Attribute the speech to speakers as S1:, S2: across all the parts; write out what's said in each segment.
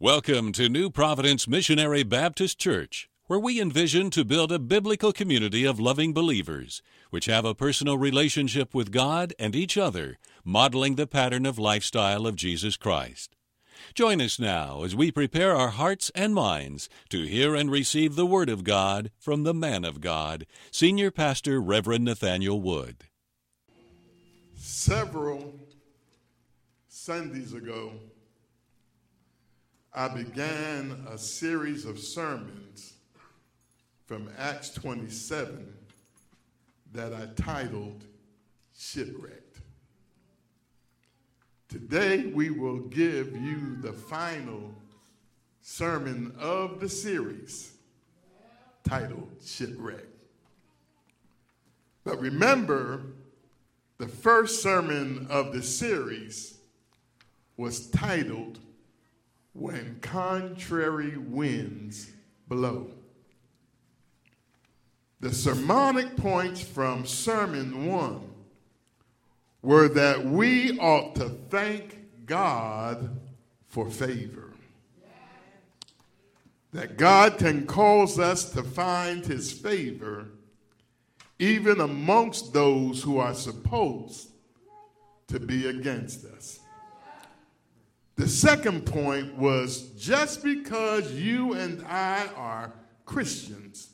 S1: Welcome to New Providence Missionary Baptist Church, where we envision to build a biblical community of loving believers, which have a personal relationship with God and each other, modeling the pattern of lifestyle of Jesus Christ. Join us now as we prepare our hearts and minds to hear and receive the Word of God from the man of God, Senior Pastor Reverend Nathaniel Wood.
S2: Several Sundays ago, I began a series of sermons from Acts 27 that I titled Shipwrecked. Today we will give you the final sermon of the series titled Shipwrecked. But remember, the first sermon of the series was titled when contrary winds blow. The sermonic points from Sermon 1 were that we ought to thank God for favor. That God can cause us to find his favor even amongst those who are supposed to be against us. The second point was just because you and I are Christians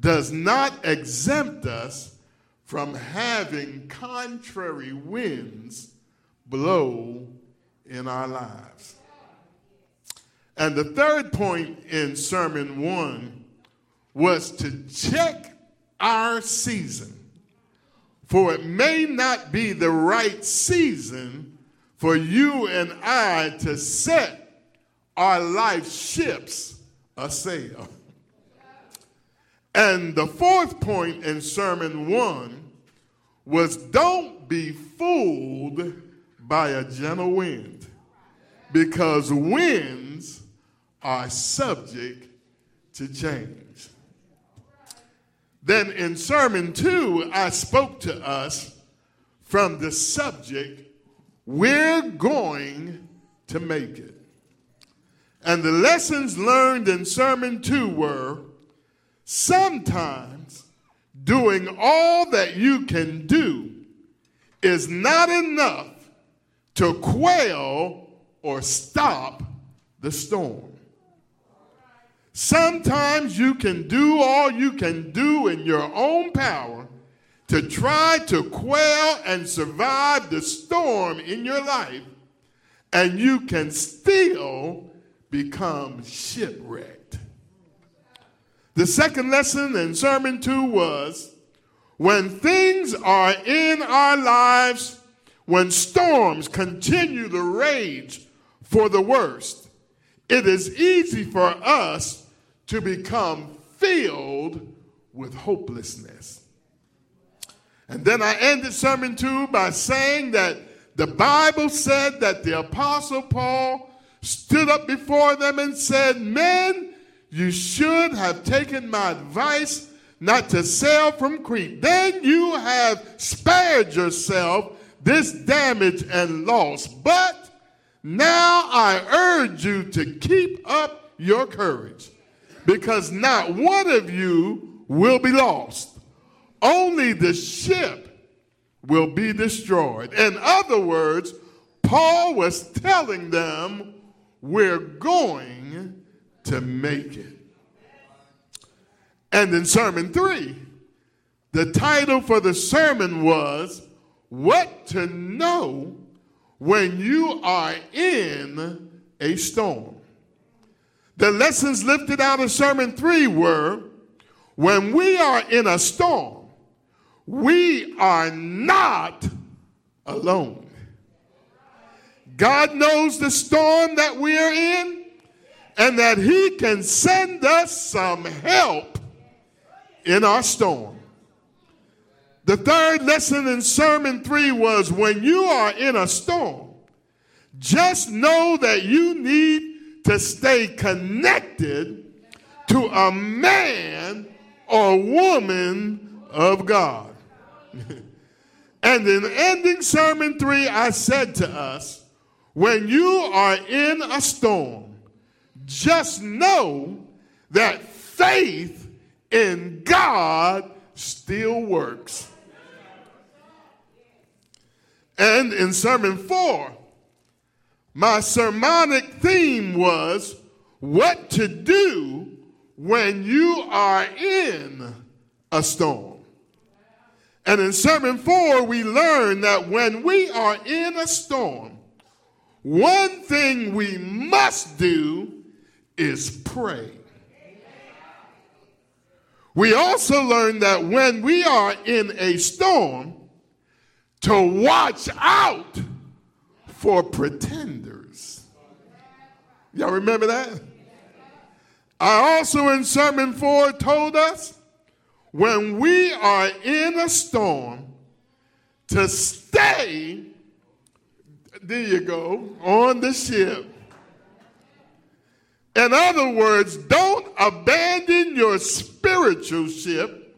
S2: does not exempt us from having contrary winds blow in our lives. And the third point in Sermon 1 was to check our season, for it may not be the right season for you and I to set our life ships a sail. And the fourth point in Sermon 1 was don't be fooled by a gentle wind, because winds are subject to change. Then in Sermon 2, I spoke to us from the subject we're going to make it. And the lessons learned in Sermon 2 were sometimes doing all that you can do is not enough to quell or stop the storm. Sometimes you can do all you can do in your own power to try to quell and survive the storm in your life, and you can still become shipwrecked. The second lesson in Sermon 2 was when things are in our lives, when storms continue to rage for the worst, it is easy for us to become filled with hopelessness. And then I ended sermon two by saying that the Bible said that the Apostle Paul stood up before them and said, Men, you should have taken my advice not to sail from Crete. Then you have spared yourself this damage and loss. But now I urge you to keep up your courage, because not one of you will be lost only the ship will be destroyed. In other words, Paul was telling them, we're going to make it. And in Sermon 3, the title for the sermon was What to Know When You Are in a Storm. The lessons lifted out of Sermon 3 were When we are in a storm, we are not alone. God knows the storm that we are in and that He can send us some help in our storm. The third lesson in Sermon 3 was when you are in a storm, just know that you need to stay connected to a man or woman of God. and in ending Sermon 3, I said to us, when you are in a storm, just know that faith in God still works. And in sermon four, my sermonic theme was what to do when you are in a storm. And in sermon four, we learn that when we are in a storm, one thing we must do is pray. We also learn that when we are in a storm, to watch out for pretenders. Y'all remember that? I also in Sermon 4 told us when we are in a storm to stay, there you go, on the ship. In other words, don't abandon your spiritual ship,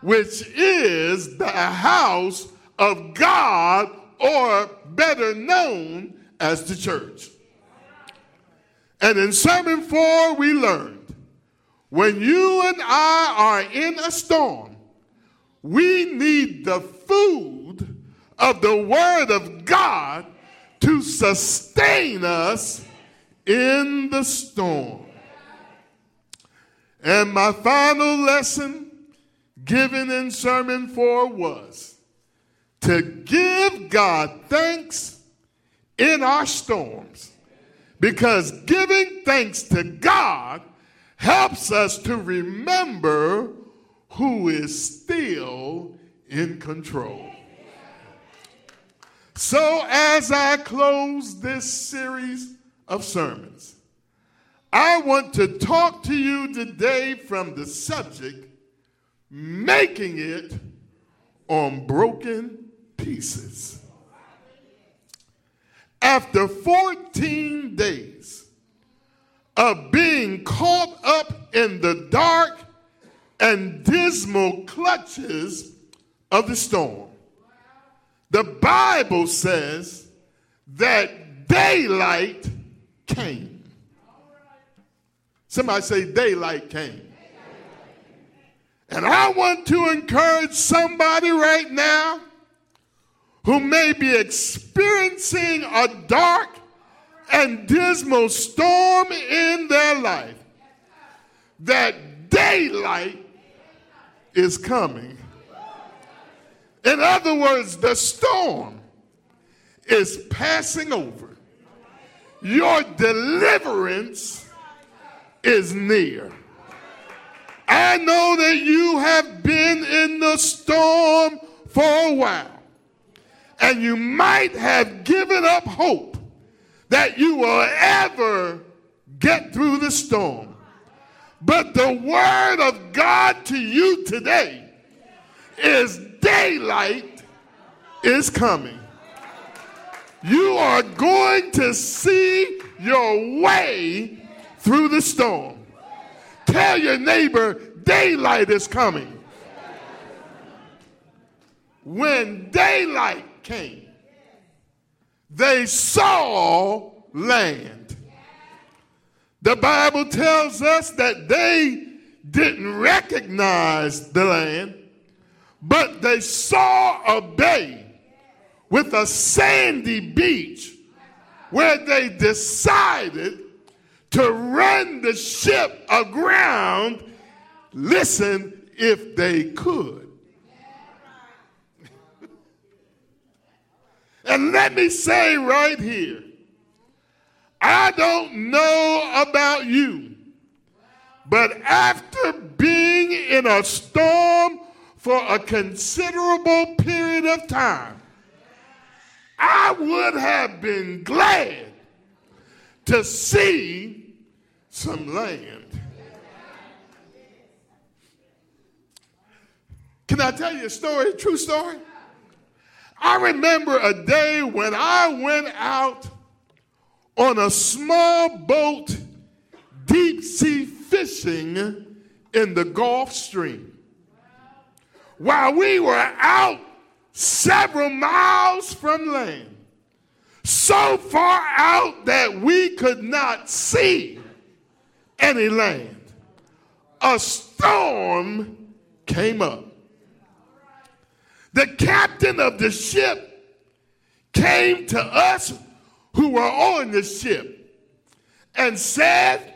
S2: which is the house of God, or better known as the church. And in Sermon 4, we learned when you and I are in a storm, we need the food of the Word of God to sustain us in the storm. And my final lesson given in Sermon 4 was to give God thanks in our storms because giving thanks to God helps us to remember who is still in control. So, as I close this series of sermons, I want to talk to you today from the subject making it on broken pieces. After 14 days of being caught up in the dark and dismal clutches of the storm, the Bible says that daylight came. Somebody say, daylight came. And I want to encourage somebody right now who may be experiencing a dark and dismal storm in their life that daylight is coming. In other words, the storm is passing over. Your deliverance is near. I know that you have been in the storm for a while, and you might have given up hope that you will ever get through the storm. But the word of God to you today is daylight is coming. You are going to see your way through the storm. Tell your neighbor, daylight is coming. When daylight came, they saw land. The Bible tells us that they didn't recognize the land, but they saw a bay with a sandy beach where they decided to run the ship aground, listen, if they could. And let me say right here, I don't know about you, but after being in a storm for a considerable period of time, I would have been glad to see some land. Can I tell you a story, a true story? I remember a day when I went out on a small boat deep sea fishing in the Gulf Stream. While we were out several miles from land, so far out that we could not see any land, a storm came up. The captain of the ship came to us who were on the ship and said,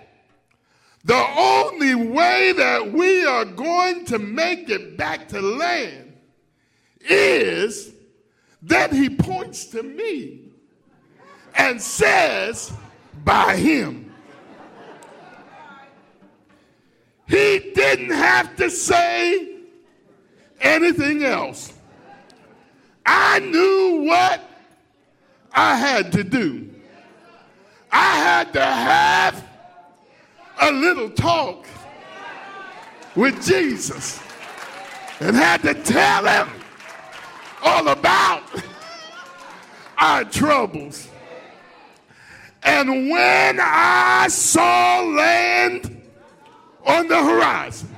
S2: The only way that we are going to make it back to land is that he points to me and says, By him. He didn't have to say anything else. I knew what I had to do. I had to have a little talk with Jesus and had to tell him all about our troubles. And when I saw land on the horizon,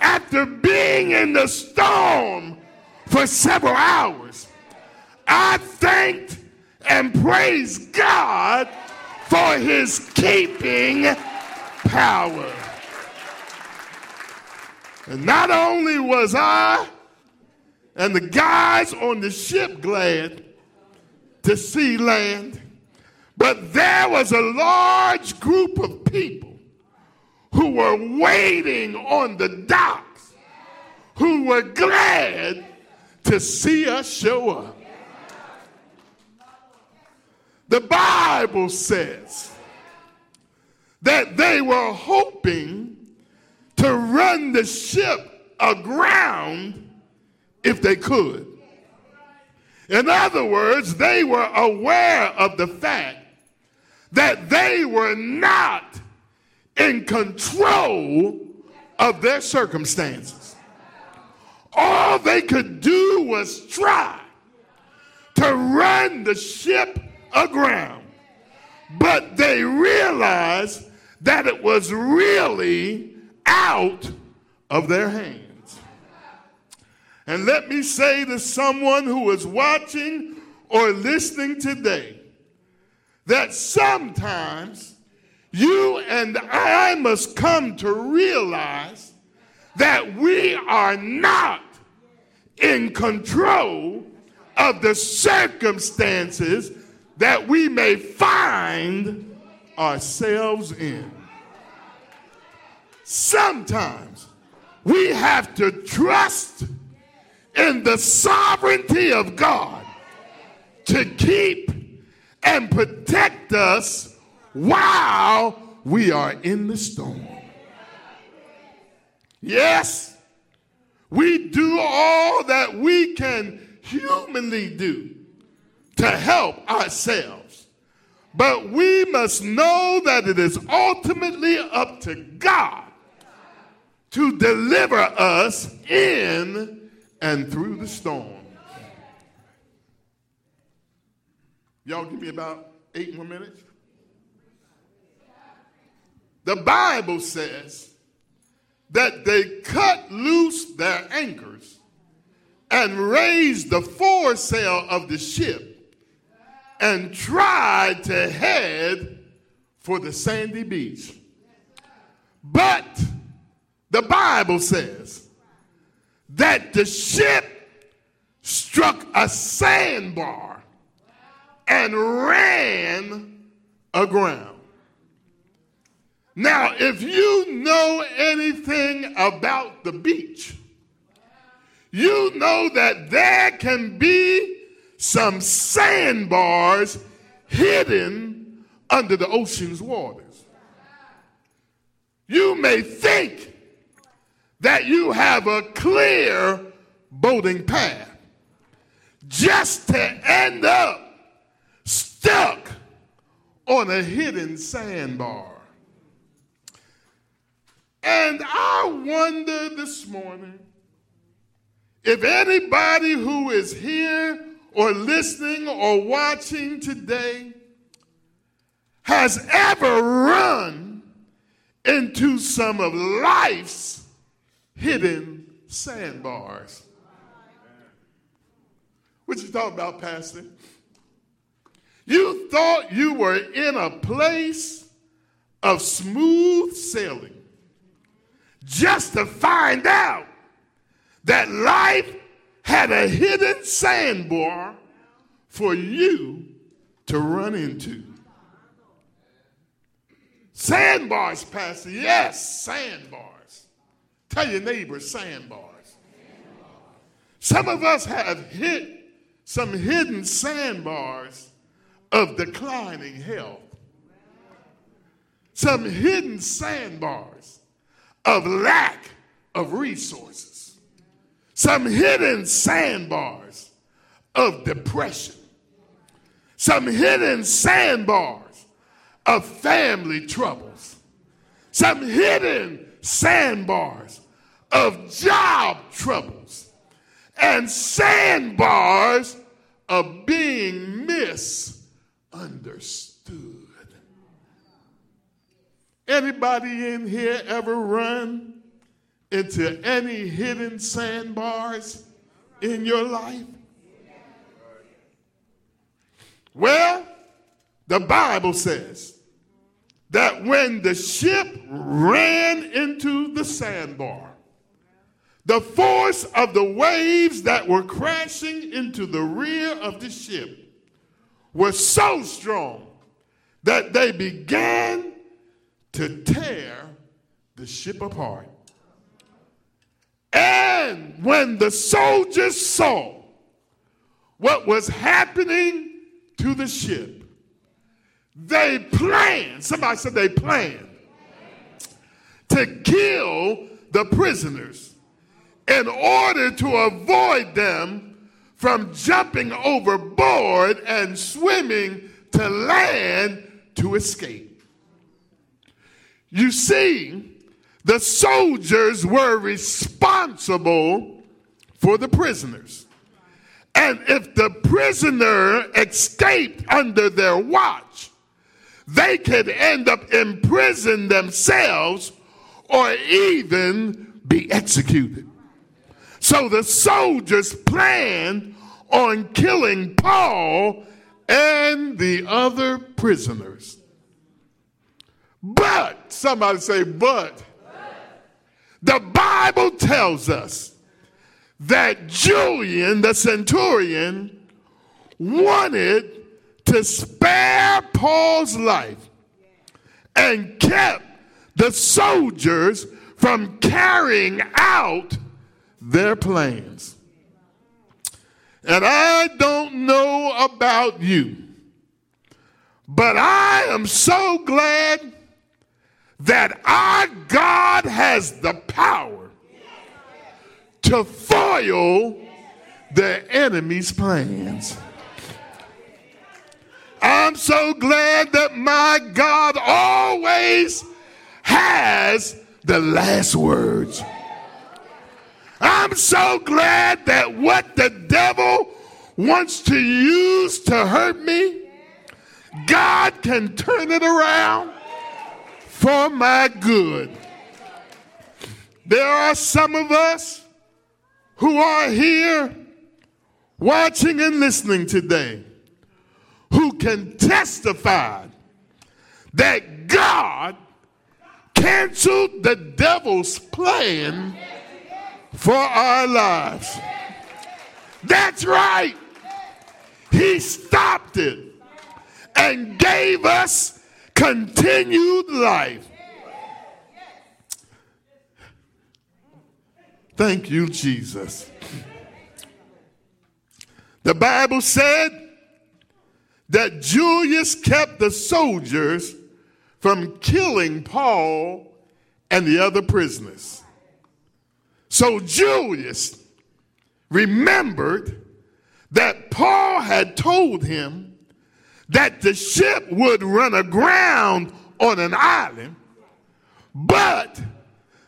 S2: after being in the storm for several hours, I thanked and praised God for his keeping power. And not only was I and the guys on the ship glad to see land, but there was a large group of people who were waiting on the docks who were glad to see us show up. The Bible says that they were hoping to run the ship aground if they could. In other words, they were aware of the fact that they were not in control of their circumstances. All they could do was try to run the ship aground. But they realized that it was really out of their hands. And let me say to someone who is watching or listening today that sometimes you and I must come to realize that we are not in control of the circumstances that we may find ourselves in. Sometimes we have to trust in the sovereignty of God to keep and protect us while we are in the storm. Yes, we do all that we can humanly do to help ourselves. But we must know that it is ultimately up to God to deliver us in and through the storm. Y'all give me about eight more minutes. The Bible says that they cut loose their anchors and raised the foresail of the ship and tried to head for the sandy beach. But the Bible says that the ship struck a sandbar and ran aground. Now, if you know anything about the beach, you know that there can be some sandbars hidden under the ocean's waters. You may think that you have a clear boating path just to end up stuck on a hidden sandbar. And I wonder this morning if anybody who is here or listening or watching today has ever run into some of life's hidden sandbars. What you talking about, Pastor? You thought you were in a place of smooth sailing just to find out that life had a hidden sandbar for you to run into. Sandbars, Pastor. Yes, sandbars. Tell your neighbor sandbars. Some of us have hit some hidden sandbars of declining health, some hidden sandbars of lack of resources, some hidden sandbars of depression, some hidden sandbars of family troubles, some hidden sandbars of job troubles, and sandbars of being misunderstood. Anybody in here ever run into any hidden sandbars in your life? Well, the Bible says that when the ship ran into the sandbar, the force of the waves that were crashing into the rear of the ship were so strong that they began to tear the ship apart. And when the soldiers saw what was happening to the ship, they planned, somebody said they planned, to kill the prisoners in order to avoid them from jumping overboard and swimming to land to escape. You see, the soldiers were responsible for the prisoners. And if the prisoner escaped under their watch, they could end up imprisoned themselves or even be executed. So the soldiers planned on killing Paul and the other prisoners. But, somebody say, but, the Bible tells us that Julius, the centurion, wanted to spare Paul's life and kept the soldiers from carrying out their plans. And I don't know about you, but I am so glad that our God has the power to foil the enemy's plans. I'm so glad that my God always has the last words. I'm so glad that what the devil wants to use to hurt me, God can turn it around for my good. There are some of us who are here watching and listening today who can testify that God canceled the devil's plan for our lives. That's right. He stopped it and gave us continued life. Thank you, Jesus. The Bible said that Julius kept the soldiers from killing Paul and the other prisoners. So Julius remembered that Paul had told him that the ship would run aground on an island, but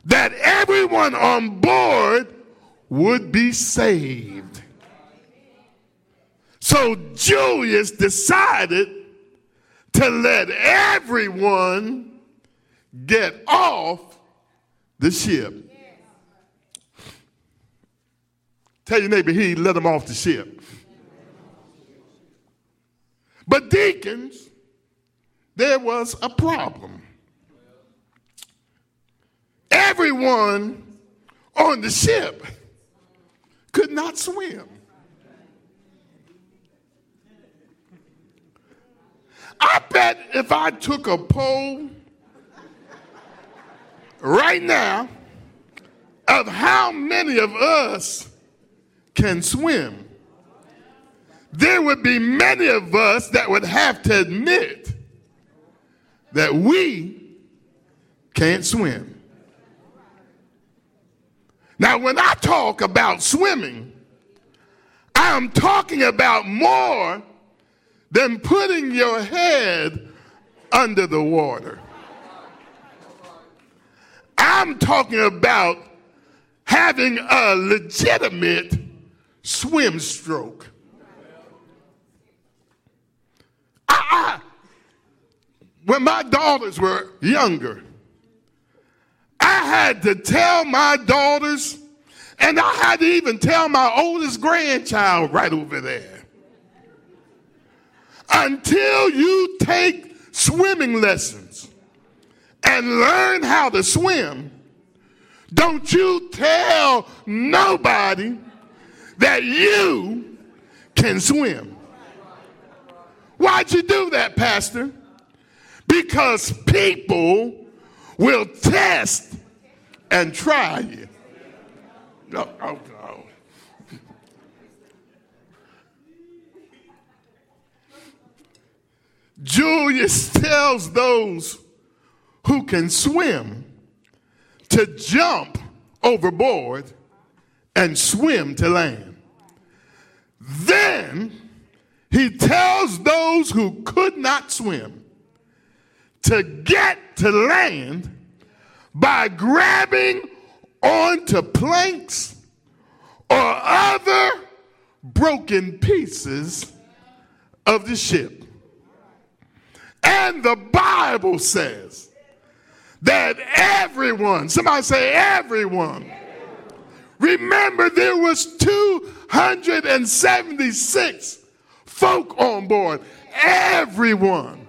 S2: that everyone on board would be saved. So Julius decided to let everyone get off the ship. Tell your neighbor he let them off the ship. But deacons, there was a problem. everyone on the ship could not swim. I bet if I took a poll right now of how many of us can swim, there would be many of us that would have to admit that we can't swim. Now, when I talk about swimming, I'm talking about more than putting your head under the water. I'm talking about having a legitimate swim stroke. I, I, when my daughters were younger, I had to tell my daughters, and I had to even tell my oldest grandchild right over there until you take swimming lessons and learn how to swim, don't you tell nobody that you can swim. Why'd you do that, Pastor? Because people will test and try you. Oh, oh, oh. Julius tells those who can swim to jump overboard and swim to land. Then he tells those who could not swim to get to land by grabbing onto planks or other broken pieces of the ship. And the Bible says that everyone, somebody say everyone. Remember there was 276 folk on board. Everyone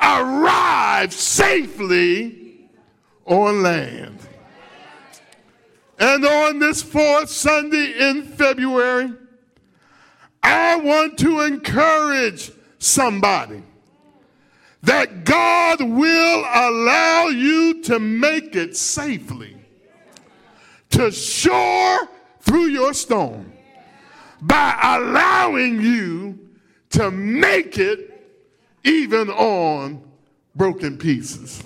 S2: arrived safely on land. And on this fourth Sunday in February, I want to encourage somebody that God will allow you to make it safely to shore through your storm by allowing you to make it even on broken pieces.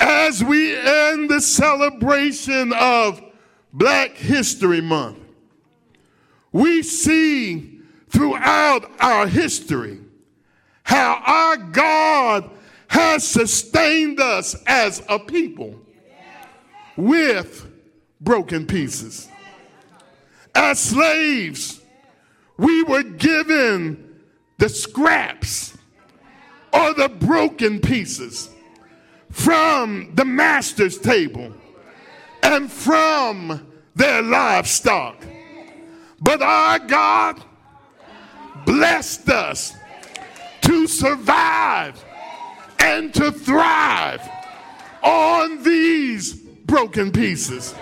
S2: As we end the celebration of Black History Month, we see throughout our history how our God has sustained us as a people with broken pieces. As slaves, we were given the scraps or the broken pieces from the master's table and from their livestock. But our God blessed us to survive and to thrive on these broken pieces.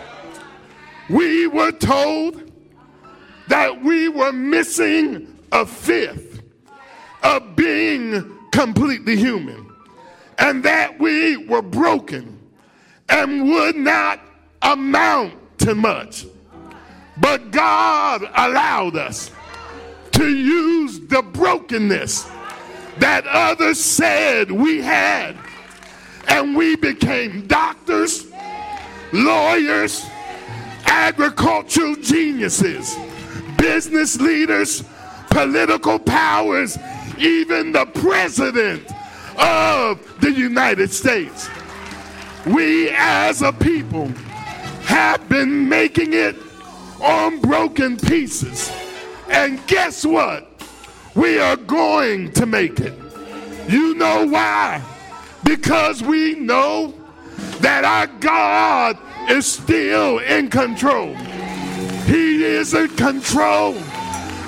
S2: We were told that we were missing a fifth of being completely human and that we were broken and would not amount to much. But God allowed us to use the brokenness that others said we had. And we became doctors, lawyers, agricultural geniuses, business leaders, political powers, even the president of the United States. We as a people have been making it on broken pieces. And guess what? We are going to make it. You know why? Because we know that our God is still in control. Is in control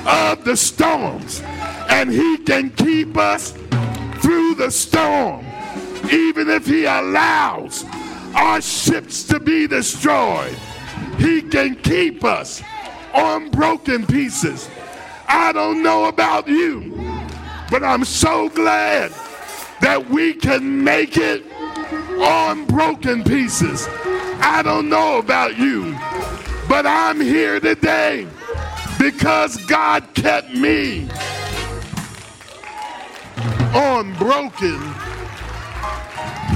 S2: of the storms, and He can keep us through the storm. even if He allows our ships to be destroyed, He can keep us on broken pieces. I don't know about you, but I'm so glad that we can make it on broken pieces. I don't know about you, but I'm here today because God kept me on broken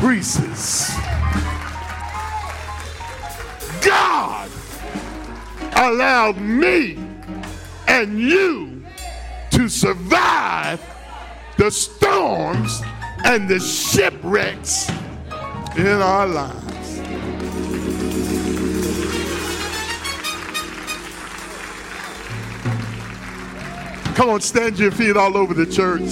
S2: pieces. God allowed me and you to survive the storms and the shipwrecks in our lives. Come on, stand your feet all over the church.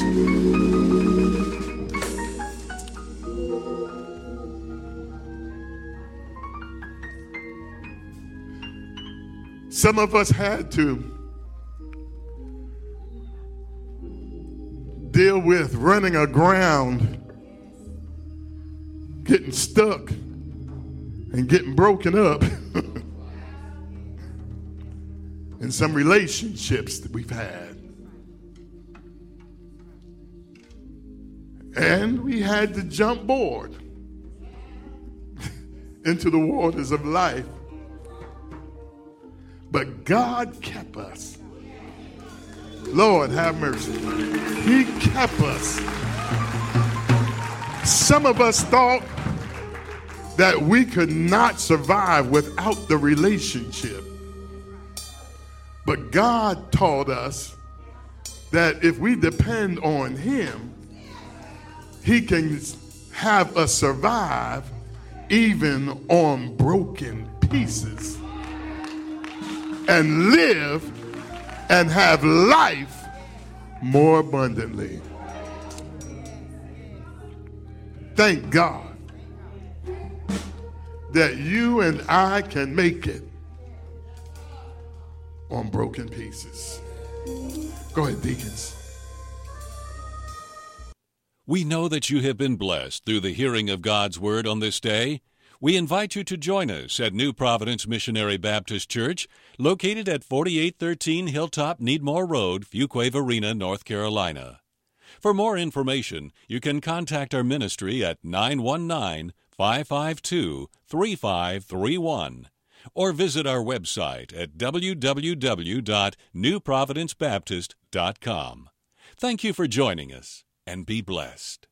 S2: Some of us had to deal with running aground, getting stuck, and getting broken up in some relationships that we've had. And we had to jump board into the waters of life. But God kept us. Lord, have mercy. He kept us. Some of us thought that we could not survive without the relationship. But God taught us that if we depend on Him, He can have us survive even on broken pieces and live and have life more abundantly. Thank God that you and I can make it on broken pieces. Go ahead, deacons.
S1: We know that you have been blessed through the hearing of God's Word on this day. We invite you to join us at New Providence Missionary Baptist Church, located at 4813 Hilltop Needmore Road, Fuquay Varina, North Carolina. For more information, you can contact our ministry at 919 552 3531 or visit our website at www.newprovidencebaptist.com. Thank you for joining us and be blessed.